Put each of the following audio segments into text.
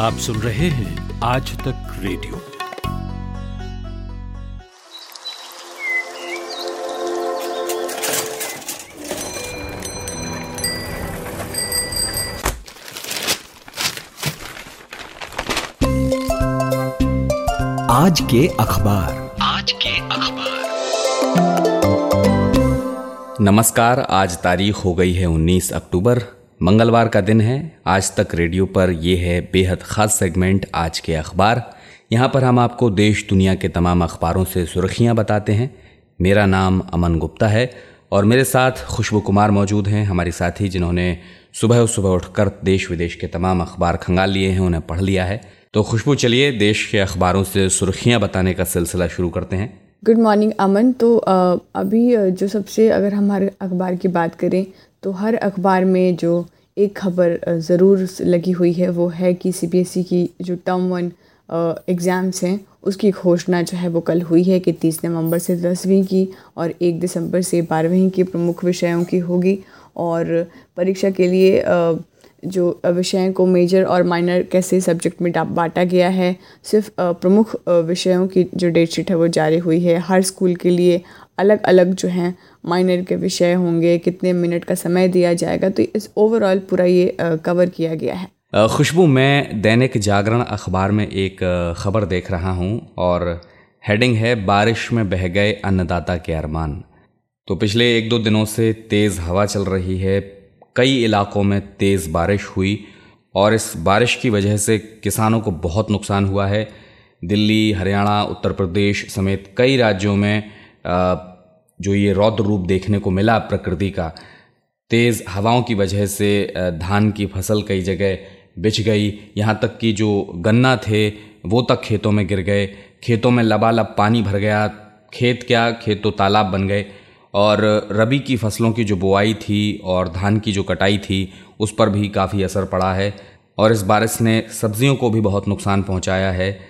आप सुन रहे हैं आज तक रेडियो। आज के अखबार। आज के अखबार। नमस्कार, आज तारीख हो गई है 19 अक्टूबर। मंगलवार का दिन है। आज तक रेडियो पर यह है बेहद खास सेगमेंट आज के अखबार। यहाँ पर हम आपको देश दुनिया के तमाम अखबारों से सुर्खियाँ बताते हैं। मेरा नाम अमन गुप्ता है और मेरे साथ खुशबू कुमार मौजूद हैं हमारी साथी जिन्होंने सुबह सुबह उठकर देश विदेश के तमाम अखबार खंगाल लिए हैं, उन्हें पढ़ लिया है। तो खुशबू, चलिए देश के अखबारों से सुर्खियाँ बताने का सिलसिला शुरू करते हैं। Good morning Aman. तो अभी जो सबसे अगर हमारे अखबार की बात करें तो हर अखबार में जो एक खबर ज़रूर लगी हुई है, वो है कि सीबीएसई की जो टर्म वन एग्ज़ाम्स हैं, उसकी घोषणा जो है वो कल हुई है कि तीस नवंबर से दसवीं की और एक दिसंबर से बारहवीं की प्रमुख विषयों की होगी। और परीक्षा के लिए जो विषयों को मेजर और माइनर कैसे सब्जेक्ट में बांटा गया है, सिर्फ़ प्रमुख विषयों की जो डेट शीट है वो जारी हुई है। हर स्कूल के लिए अलग अलग जो हैं माइनर के विषय होंगे, कितने मिनट का समय दिया जाएगा तो इस ओवरऑल पूरा ये कवर किया गया है। खुशबू, मैं दैनिक जागरण अखबार में एक खबर देख रहा हूँ और हेडिंग है, बारिश में बह गए अन्नदाता के अरमान। तो पिछले एक दो दिनों से तेज़ हवा चल रही है, कई इलाकों में तेज़ बारिश हुई और इस बारिश की वजह से किसानों को बहुत नुकसान हुआ है। दिल्ली, हरियाणा, उत्तर प्रदेश समेत कई राज्यों में जो ये रौद्र रूप देखने को मिला प्रकृति का, तेज़ हवाओं की वजह से धान की फ़सल कई जगह बिछ गई। यहाँ तक कि जो गन्ना थे, वो तक खेतों में गिर गए। खेतों में लबालब पानी भर गया। खेत क्या? खेत तो तालाब बन गए। और रबी की फ़सलों की जो बुआई थी और धान की जो कटाई थी, उस पर भी काफ़ी असर पड़ा है। और इस बारिश ने सब्जियों को भी बहुत नुकसान पहुँचाया है।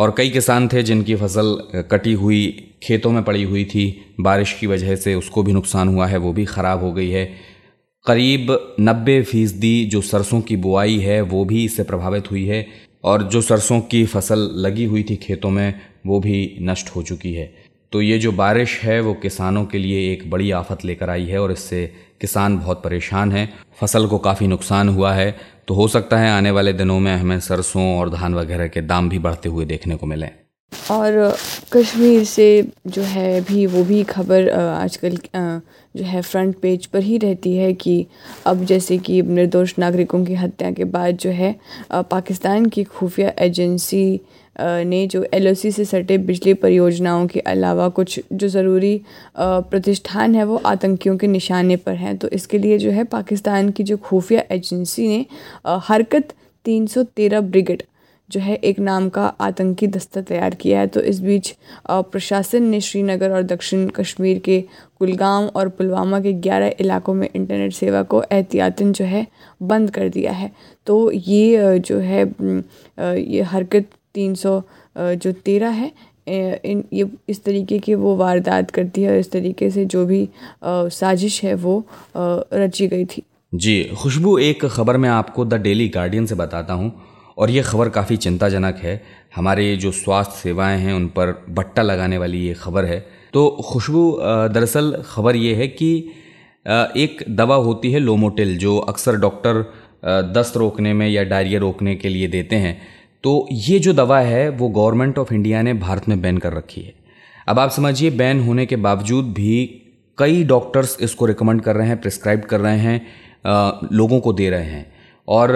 और कई किसान थे जिनकी फ़सल कटी हुई, खेतों में पड़ी हुई थी। बारिश की वजह से उसको भी नुकसान हुआ है, वो भी ख़राब हो गई है। करीब नब्बे फ़ीसदी जो सरसों की बुआई है, वो भी इससे प्रभावित हुई है और जो सरसों की फ़सल लगी हुई थी खेतों में, वो भी नष्ट हो चुकी है। तो ये जो बारिश है, वो किसानों के लिए एक बड़ी आफत लेकर आई है और इससे किसान बहुत परेशान हैं। फ़सल को काफ़ी नुकसान हुआ है। तो हो सकता है आने वाले दिनों में हमें सरसों और धान वगैरह के दाम भी बढ़ते हुए देखने को मिले। और कश्मीर से जो है भी, वो भी खबर आजकल जो है फ्रंट पेज पर ही रहती है कि अब जैसे कि निर्दोष नागरिकों की हत्या के बाद जो है पाकिस्तान की खुफिया एजेंसी ने जो एलओसी से सटे बिजली परियोजनाओं के अलावा कुछ जो ज़रूरी प्रतिष्ठान है वो आतंकियों के निशाने पर हैं। तो इसके लिए जो है पाकिस्तान की जो खुफिया एजेंसी ने हरकत 313 ब्रिगेड जो है एक नाम का आतंकी दस्ता तैयार किया है। तो इस बीच प्रशासन ने श्रीनगर और दक्षिण कश्मीर के कुलगाम और पुलवामा के 11 इलाकों में इंटरनेट सेवा को एहतियातन जो है बंद कर दिया है। तो ये जो है ये हरकत तीन सौ जो तेरह है इन, ये इस तरीके की वो वारदात करती है और इस तरीके से जो भी साजिश है वो रची गई थी। जी, खुशबू एक ख़बर मैं आपको द डेली गार्डियन से बताता हूँ। और ये खबर काफ़ी चिंताजनक है। हमारे जो स्वास्थ्य सेवाएँ हैं, उन पर बट्टा लगाने वाली ये खबर है। तो खुशबू दरअसल खबर ये है कि एक दवा होती है लोमोटिल, जो अक्सर डॉक्टर दस्त रोकने में या डायरिया रोकने के लिए देते हैं। तो ये जो दवा है, वो गवर्नमेंट ऑफ़ इंडिया ने भारत में बैन कर रखी है। अब आप समझिए, बैन होने के बावजूद भी कई डॉक्टर्स इसको रिकमेंड कर रहे हैं, प्रिस्क्राइब कर रहे हैं लोगों को दे रहे हैं। और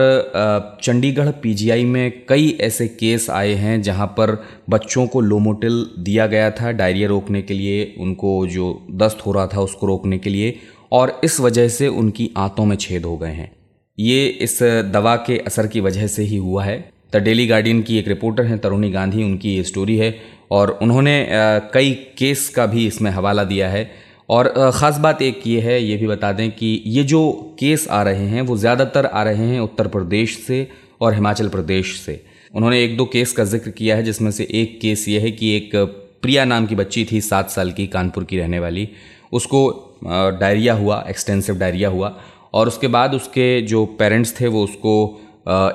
चंडीगढ़ पीजीआई में कई ऐसे केस आए हैं जहाँ पर बच्चों को लोमोटिल दिया गया था डायरिया रोकने के लिए, उनको जो दस्त हो रहा था उसको रोकने के लिए और इस वजह से उनकी आंतों में छेद हो गए हैं। ये इस दवा के असर की वजह से ही हुआ है। द डेली गार्डियन की एक रिपोर्टर हैं, तरुणी गांधी, उनकी ये स्टोरी है और उन्होंने कई केस का भी इसमें हवाला दिया है। और ख़ास बात एक ये है, ये भी बता दें कि ये जो केस आ रहे हैं, वो ज़्यादातर आ रहे हैं उत्तर प्रदेश से और हिमाचल प्रदेश से। उन्होंने एक दो केस का ज़िक्र किया है, जिसमें से एक केस ये है कि एक प्रिया नाम की बच्ची थी सात साल की, कानपुर की रहने वाली। उसको डायरिया हुआ, एक्सटेंसिव डायरिया हुआ और उसके बाद उसके जो पेरेंट्स थे, वो उसको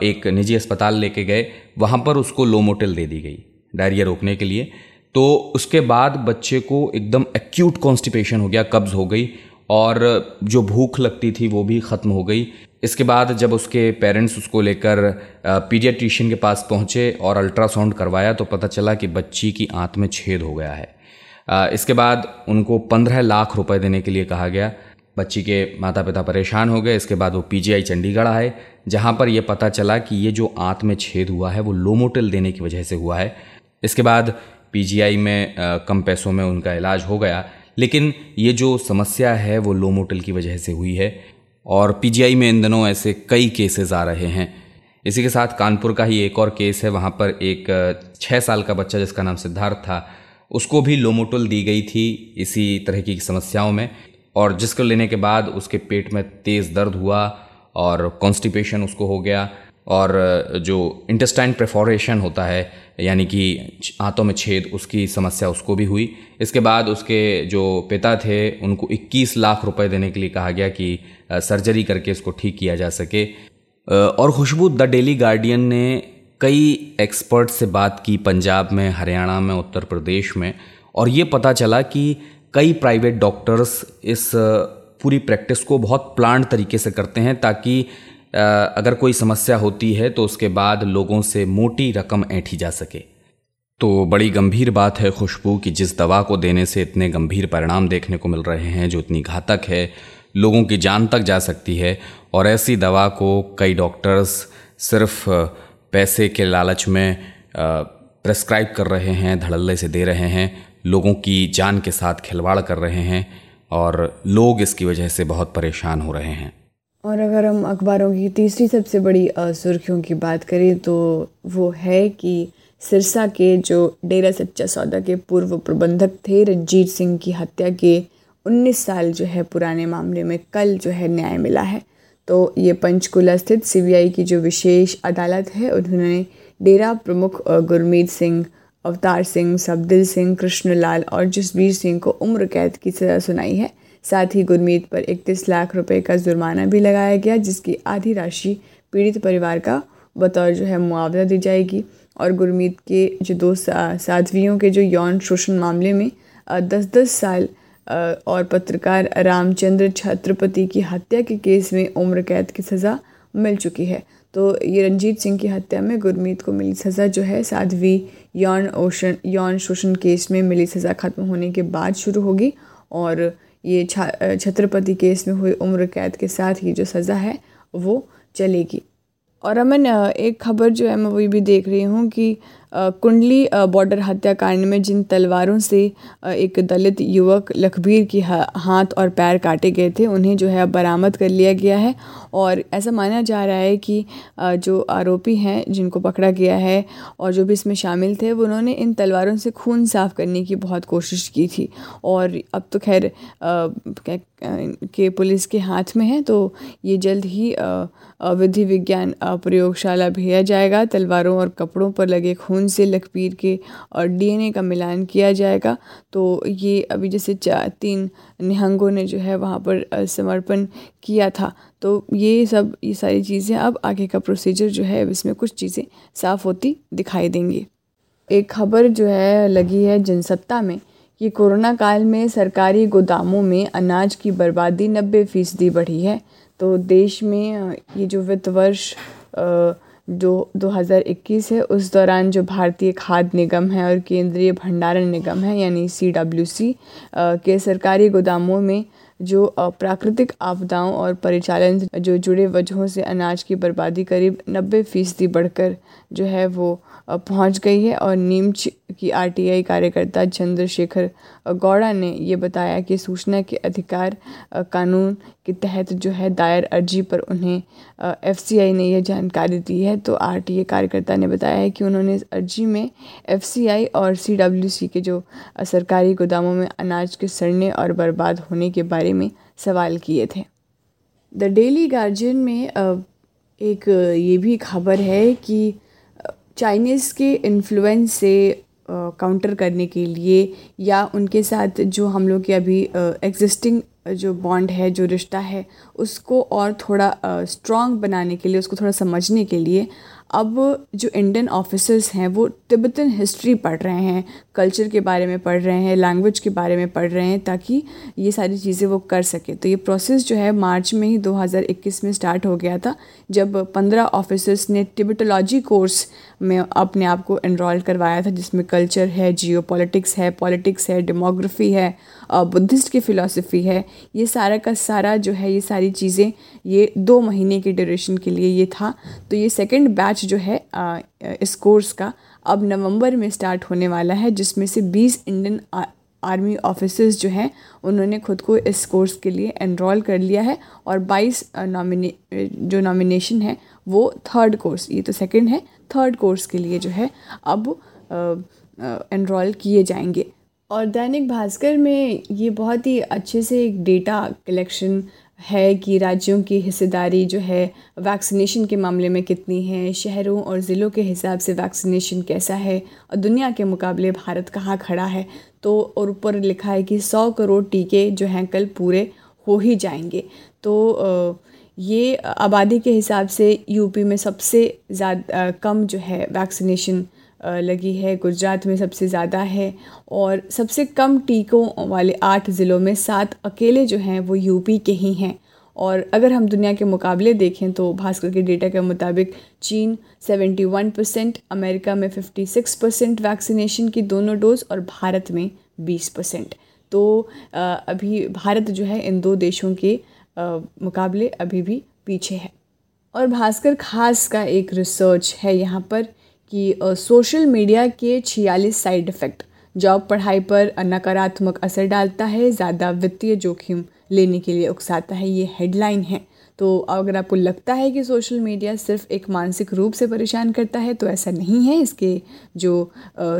एक निजी अस्पताल लेके गए। वहाँ पर उसको लोमोटिल दे दी गई डायरिया रोकने के लिए। तो उसके बाद बच्चे को एकदम एक्यूट कॉन्स्टिपेशन हो गया, कब्ज़ हो गई और जो भूख लगती थी वो भी ख़त्म हो गई। इसके बाद जब उसके पेरेंट्स उसको लेकर पीडियाट्रिशियन के पास पहुँचे और अल्ट्रासाउंड करवाया तो पता चला कि बच्ची की आंत में छेद हो गया है। इसके बाद उनको पंद्रह लाख रुपए देने के लिए कहा गया। बच्ची के माता पिता परेशान हो गए। इसके बाद वो पीजीआई चंडीगढ़ आए, जहाँ पर यह पता चला कि ये जो आंत में छेद हुआ है वो लोमोटिल देने की वजह से हुआ है। इसके बाद पीजीआई में कम पैसों में उनका इलाज हो गया। लेकिन ये जो समस्या है, वो लोमोटिल की वजह से हुई है और पीजीआई में इन दिनों ऐसे कई केसेस आ रहे हैं। इसी के साथ कानपुर का ही एक और केस है, वहाँ पर एक छः साल का बच्चा जिसका नाम सिद्धार्थ था, उसको भी लोमोटल दी गई थी इसी तरह की समस्याओं में और जिसको लेने के बाद उसके पेट में तेज़ दर्द हुआ और कॉन्स्टिपेशन उसको हो गया। और जो इंटेस्टाइन प्रेफोरेशन होता है, यानी कि आंतों में छेद, उसकी समस्या उसको भी हुई। इसके बाद उसके जो पिता थे, उनको 21 लाख रुपए देने के लिए कहा गया कि सर्जरी करके इसको ठीक किया जा सके। और खुशबू, द डेली गार्डियन ने कई एक्सपर्ट से बात की पंजाब में, हरियाणा में, उत्तर प्रदेश में, और ये पता चला कि कई प्राइवेट डॉक्टर्स इस पूरी प्रैक्टिस को बहुत प्लान तरीके से करते हैं ताकि अगर कोई समस्या होती है तो उसके बाद लोगों से मोटी रकम ऐंठी जा सके। तो बड़ी गंभीर बात है खुशबू कि जिस दवा को देने से इतने गंभीर परिणाम देखने को मिल रहे हैं, जो इतनी घातक है, लोगों की जान तक जा सकती है और ऐसी दवा को कई डॉक्टर्स सिर्फ़ पैसे के लालच में प्रेस्क्राइब कर रहे हैं, धड़ल्ले से दे रहे हैं, लोगों की जान के साथ खिलवाड़ कर रहे हैं और लोग इसकी वजह से बहुत परेशान हो रहे हैं। और अगर हम अखबारों की तीसरी सबसे बड़ी सुर्खियों की बात करें तो वो है कि सिरसा के जो डेरा सच्चा सौदा के पूर्व प्रबंधक थे, रंजीत सिंह की हत्या के 19 साल जो है पुराने मामले में कल जो है न्याय मिला है। तो ये पंचकुला स्थित सीबीआई की जो विशेष अदालत है, उन्होंने डेरा प्रमुख गुरमीत सिंह, अवतार सिंह, सबदिल सिंह, कृष्णलाल और जसबीर सिंह को उम्र कैद की सज़ा सुनाई है। साथ ही गुरमीत पर इकतीस लाख रुपए का जुर्माना भी लगाया गया, जिसकी आधी राशि पीड़ित परिवार का बतौर जो है मुआवजा दी जाएगी। और गुरमीत के जो दो साध्वियों के जो यौन शोषण मामले में दस दस साल और पत्रकार रामचंद्र छत्रपति की हत्या के केस में उम्र कैद की सज़ा मिल चुकी है। तो ये रंजीत सिंह की हत्या में गुरमीत को मिली सज़ा जो है, साध्वी यौन ओशन यौन शोषण केस में मिली सज़ा ख़त्म होने के बाद शुरू होगी। और ये छत्रपति केस में हुई उम्र कैद के साथ ही जो सज़ा है, वो चलेगी। और अमन एक खबर जो है मैं वही भी देख रही हूँ कि कुंडली बॉर्डर हत्याकांड में जिन तलवारों से एक दलित युवक लखबीर की हाथ और पैर काटे गए थे, उन्हें जो है अब बरामद कर लिया गया है। और ऐसा माना जा रहा है कि जो आरोपी हैं, जिनको पकड़ा गया है और जो भी इसमें शामिल थे उन्होंने इन तलवारों से खून साफ़ करने की बहुत कोशिश की थी। और अब तो खैर के पुलिस के हाथ में है तो ये जल्द ही विधि विज्ञान प्रयोगशाला भेजा जाएगा। तलवारों और कपड़ों पर लगे खून से लखबीर के और डीएनए का मिलान किया जाएगा। तो ये अभी जैसे चार तीन निहंगों ने जो है वहाँ पर समर्पण किया था। तो ये सब, ये सारी चीज़ें अब आगे का प्रोसीजर जो है, इसमें कुछ चीज़ें साफ़ होती दिखाई देंगी। एक खबर जो है, लगी है जनसत्ता में कि कोरोना काल में सरकारी गोदामों में अनाज की बर्बादी नब्बे फ़ीसदी बढ़ी है। तो देश में ये जो वित्त वर्ष जो 2021 है, उस दौरान जो भारतीय खाद्य निगम है और केंद्रीय भंडारण निगम है, यानी सी डब्ल्यू सी के सरकारी गोदामों में जो प्राकृतिक आपदाओं और परिचालन जो जुड़े वजहों से अनाज की बर्बादी करीब नब्बे फ़ीसदी बढ़कर जो है वो पहुँच गई है। और नीमच की आरटीआई कार्यकर्ता चंद्रशेखर गौड़ा ने ये बताया कि सूचना के अधिकार कानून के तहत जो है दायर अर्जी पर उन्हें एफसीआई ने यह जानकारी दी है। तो आरटीए कार्यकर्ता ने बताया है कि उन्होंने इस अर्जी में एफसीआई और सीडब्ल्यूसी के जो सरकारी गोदामों में अनाज के सड़ने और बर्बाद होने के बारे में सवाल किए थे। द डेली गार्जियन में एक, ये भी खबर है कि चाइनीज़ के इन्फ्लुएंस से काउंटर करने के लिए या उनके साथ जो हम लोग के अभी एग्जिस्टिंग जो बॉन्ड है, जो रिश्ता है, उसको और थोड़ा स्ट्रॉन्ग बनाने के लिए, उसको थोड़ा समझने के लिए अब जो इंडियन ऑफिसर्स हैं, वो तिब्बतन हिस्ट्री पढ़ रहे हैं कल्चर के बारे में पढ़ रहे हैं लैंग्वेज के बारे में पढ़ रहे हैं, ताकि ये सारी चीज़ें वो कर सकें। तो ये प्रोसेस जो है, मार्च में ही 2021 में स्टार्ट हो गया था, जब 15 ऑफिसर्स ने टिबिटोलॉजी कोर्स में अपने आप को इनरोल करवाया था, जिसमें कल्चर है जियो है पॉलिटिक्स है डेमोग्राफी है बुद्धिस्ट की फ़िलासफ़ी है, ये सारा का सारा जो है, ये सारी चीज़ें, ये दो महीने के ड्यूरेशन के लिए ये था। तो ये सेकेंड बैच जो है इस कोर्स का अब नवंबर में स्टार्ट होने वाला है, जिसमें से 20 इंडियन आर्मी ऑफिसर्स जो हैं, उन्होंने खुद को इस कोर्स के लिए एनरोल कर लिया है और 22 नॉमिने जो नॉमिनेशन है, वो थर्ड कोर्स, ये तो सेकंड है, थर्ड कोर्स के लिए जो है, अब एनरोल किए जाएँगे। और दैनिक भास्कर में ये बहुत ही अच्छे से एक डेटा कलेक्शन है कि राज्यों की हिस्सेदारी जो है वैक्सीनेशन के मामले में कितनी है, शहरों और ज़िलों के हिसाब से वैक्सीनेशन कैसा है और दुनिया के मुकाबले भारत कहाँ खड़ा है? तो और ऊपर लिखा है कि सौ करोड़ टीके जो हैं कल पूरे हो ही जाएँगे। तो ये आबादी के हिसाब से यूपी में सबसे ज़्यादा कम जो है वैक्सीनेशन लगी है, गुजरात में सबसे ज़्यादा है और सबसे कम टीकों वाले आठ ज़िलों में सात अकेले जो हैं वो यूपी के ही हैं। और अगर हम दुनिया के मुकाबले देखें तो भास्कर के डेटा के मुताबिक चीन 71 परसेंट, अमेरिका में 56 परसेंट वैक्सीनेशन की दोनों डोज और भारत में 20 परसेंट। तो अभी भारत जो है इन दो देशों के मुकाबले अभी भी पीछे है। और भास्कर खास का एक रिसर्च है यहाँ पर कि सोशल मीडिया के छियालीस साइड इफ़ेक्ट जॉब पढ़ाई पर नकारात्मक असर डालता है, ज़्यादा वित्तीय जोखिम लेने के लिए उकसाता है, ये हेडलाइन है। तो अगर आपको लगता है कि सोशल मीडिया सिर्फ़ एक मानसिक रूप से परेशान करता है तो ऐसा नहीं है। इसके जो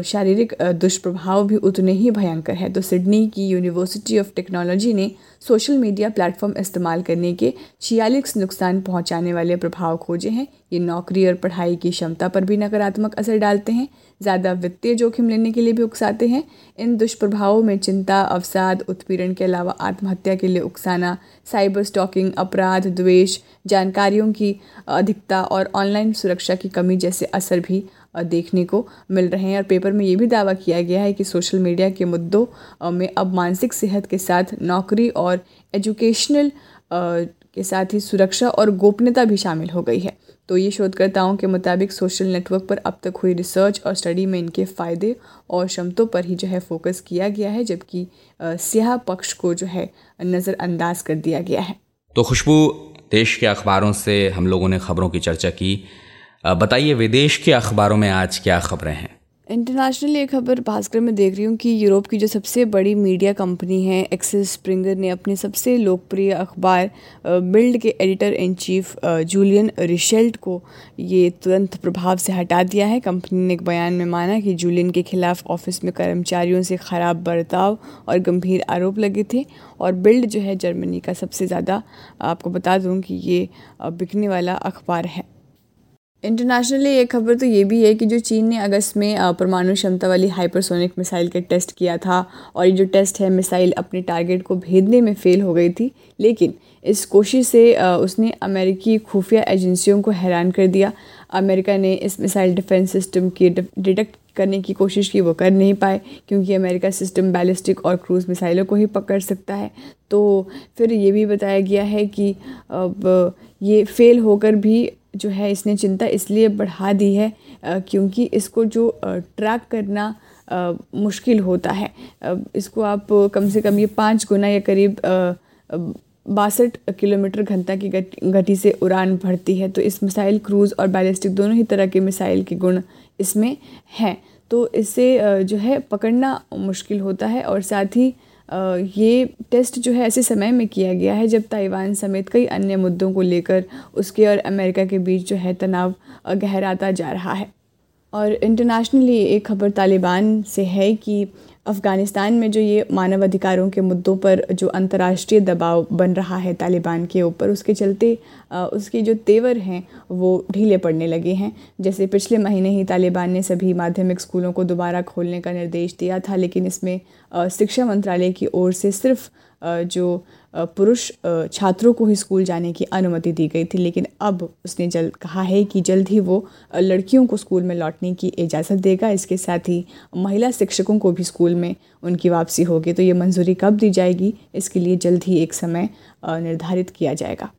शारीरिक दुष्प्रभाव भी उतने ही भयंकर है। तो सिडनी की यूनिवर्सिटी ऑफ़ टेक्नोलॉजी ने सोशल मीडिया प्लेटफॉर्म इस्तेमाल करने के छियालीस नुकसान पहुँचाने वाले प्रभाव खोजे हैं। ये नौकरी और पढ़ाई की क्षमता पर भी नकारात्मक असर डालते हैं। ज़्यादा वित्तीय जोखिम लेने के लिए भी उकसाते हैं। इन दुष्प्रभावों में चिंता, अवसाद, उत्पीड़न के अलावा आत्महत्या के लिए उकसाना, साइबर स्टॉकिंग, अपराध, द्वेष, जानकारियों की अधिकता और ऑनलाइन सुरक्षा की कमी जैसे असर भी देखने को मिल रहे हैं। और पेपर में ये भी दावा किया गया है कि सोशल मीडिया के मुद्दों में अब मानसिक सेहत के साथ नौकरी और एजुकेशनल के साथ ही सुरक्षा और गोपनीयता भी शामिल हो गई है। तो ये शोधकर्ताओं के मुताबिक सोशल नेटवर्क पर अब तक हुई रिसर्च और स्टडी में इनके फ़ायदे और क्षमतों पर ही जो है फोकस किया गया है, जबकि स्याह पक्ष को जो है नज़रअंदाज कर दिया गया है। तो खुशबू, देश के अखबारों से हम लोगों ने ख़बरों की चर्चा की। बताइए, विदेश के अखबारों में आज क्या खबरें हैं? इंटरनेशनल एक खबर भास्कर में देख रही हूँ कि यूरोप की जो सबसे बड़ी मीडिया कंपनी है एक्सेस स्प्रिंगर ने अपने सबसे लोकप्रिय अखबार बिल्ड के editor in chief Julian Reichelt को ये तुरंत प्रभाव से हटा दिया है। कंपनी ने एक बयान में माना कि जूलियन के खिलाफ ऑफ़िस में कर्मचारियों से ख़राब बर्ताव और गंभीर आरोप लगे थे और बिल्ड जो है जर्मनी का सबसे ज़्यादा, आपको बता दूँ कि ये बिकने वाला अखबार है। इंटरनेशनली एक खबर तो ये भी है कि जो चीन ने अगस्त में परमाणु क्षमता वाली हाइपरसोनिक मिसाइल का टेस्ट किया था और ये जो टेस्ट है मिसाइल अपने टारगेट को भेदने में फ़ेल हो गई थी। लेकिन इस कोशिश से उसने अमेरिकी खुफिया एजेंसियों को हैरान कर दिया। अमेरिका ने इस मिसाइल डिफेंस सिस्टम की डिटेक्ट करने की कोशिश की, वो कर नहीं पाए, क्योंकि अमेरिका सिस्टम बैलिस्टिक और क्रूज़ मिसाइलों को ही पकड़ सकता है। तो फिर ये भी बताया गया है कि अब ये फ़ेल होकर भी जो है इसने चिंता इसलिए बढ़ा दी है क्योंकि इसको जो ट्रैक करना मुश्किल होता है। इसको आप कम से कम ये पाँच गुना या करीब बासठ किलोमीटर घंटा की गति से उड़ान भरती है। तो इस मिसाइल क्रूज़ और बैलिस्टिक दोनों ही तरह के मिसाइल के गुण इसमें हैं। तो इससे जो है पकड़ना मुश्किल होता है और साथ ही ये टेस्ट जो है ऐसे समय में किया गया है जब ताइवान समेत कई अन्य मुद्दों को लेकर उसके और अमेरिका के बीच जो है तनाव गहराता जा रहा है। और इंटरनेशनली एक खबर तालिबान से है कि अफ़गानिस्तान में जो ये मानव अधिकारों के मुद्दों पर जो अंतर्राष्ट्रीय दबाव बन रहा है तालिबान के ऊपर, उसके चलते उसके जो तेवर हैं वो ढीले पड़ने लगे हैं। जैसे पिछले महीने ही तालिबान ने सभी माध्यमिक स्कूलों को दोबारा खोलने का निर्देश दिया था, लेकिन इसमें शिक्षा मंत्रालय की ओर से सिर्फ़ जो पुरुष छात्रों को ही स्कूल जाने की अनुमति दी गई थी, लेकिन अब उसने जल्द कहा है कि जल्द ही वो लड़कियों को स्कूल में लौटने की इजाज़त देगा। इसके साथ ही महिला शिक्षकों को भी स्कूल में उनकी वापसी होगी। तो ये मंजूरी कब दी जाएगी, इसके लिए जल्द ही एक समय निर्धारित किया जाएगा।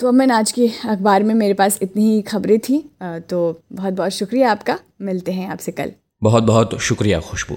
तो अमन आज के अखबार में मेरे पास इतनी ही खबरें थी। तो बहुत बहुत शुक्रिया आपका। मिलते हैं आपसे कल। बहुत बहुत शुक्रिया खुशबू।